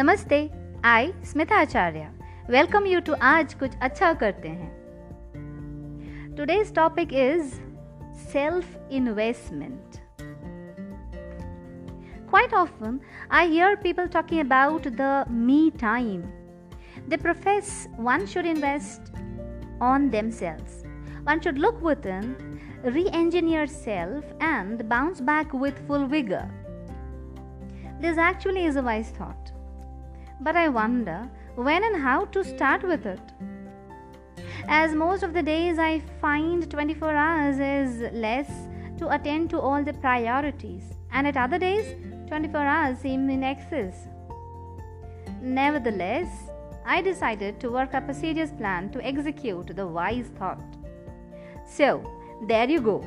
नमस्ते आई स्मिता आचार्य welcome you to आज कुछ अच्छा करते हैं today's topic is self investment Quite often, I hear people talking about the me time. They profess one should invest on themselves. One should look within, re engineer self, and bounce back with full vigor. This actually is a wise thought. But I wonder when and how to start with it. As most of the days I find 24 hours is less to attend to all the priorities, and at other days, 24 hours seem in excess. Nevertheless, I decided to work up a serious plan to execute the wise thought. So, there you go.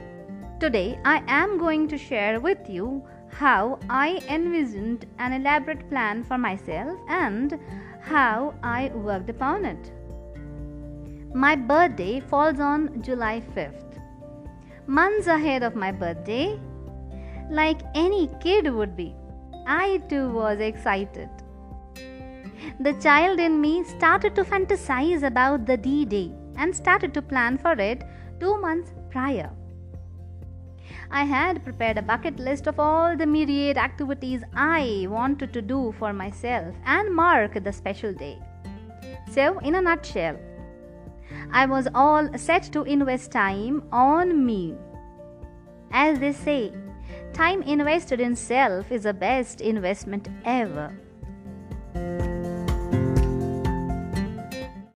Today, I am going to share with you how I envisioned an elaborate plan for myself and how I worked upon it. My birthday falls on July 5th. Months ahead of my birthday, like any kid would be, I too was excited. The child in me started to fantasize about the D Day and started to plan for it two months prior. I had prepared a bucket list of all the myriad activities I wanted to do for myself and mark the special day. So, in a nutshell, I was all set to invest time on me. As they say, time invested in self is the best investment ever.